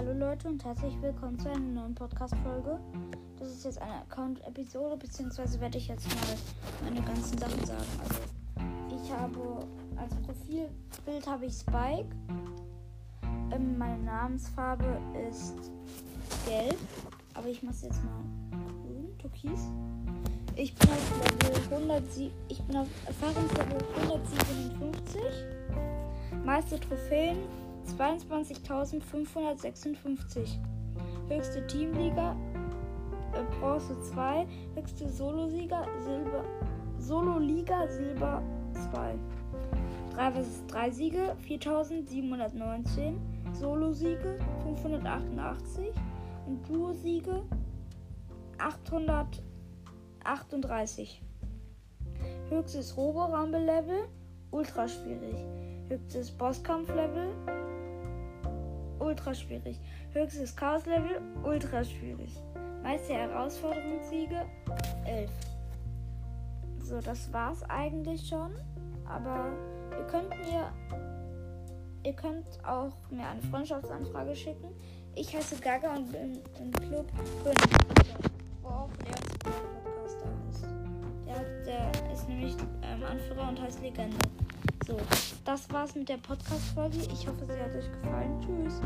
Leute und herzlich willkommen zu einer neuen Podcast-Folge. Das ist jetzt eine Account-Episode, beziehungsweise werde ich jetzt mal meine ganzen Sachen sagen. Also, ich habe als Profilbild habe ich Spike. Ähm, meine Namensfarbe ist gelb, aber ich mache es jetzt mal grün, türkis. Ich bin auf Level 107, ich bin auf Erfahrungslevel 157. Meiste Trophäen 22.556. Höchste Teamliga äh, Bronze 2. Höchste Solo-Sieger Silber Solo-Liga Silber 2. 3 vs 3 Siege 4719. Solo-Siege 588 und Duo-Siege 838. Höchstes Robo-Rumble-Level ultra schwierig. Höchstes Bosskampf-Level ultra schwierig. Höchstes Chaos-Level ultra schwierig. Meiste Herausforderungssiege 11. So, das war's eigentlich schon. Aber ihr könnt mir. Ihr könnt auch mir eine Freundschaftsanfrage schicken. Ich heiße Gaga und bin im Club König, wo auch der Podcast da ist. Der, der ist nämlich ähm, Anführer und heißt Legende. So, das war's mit der Podcast-Folge. Ich hoffe, sie hat euch gefallen. Tschüss.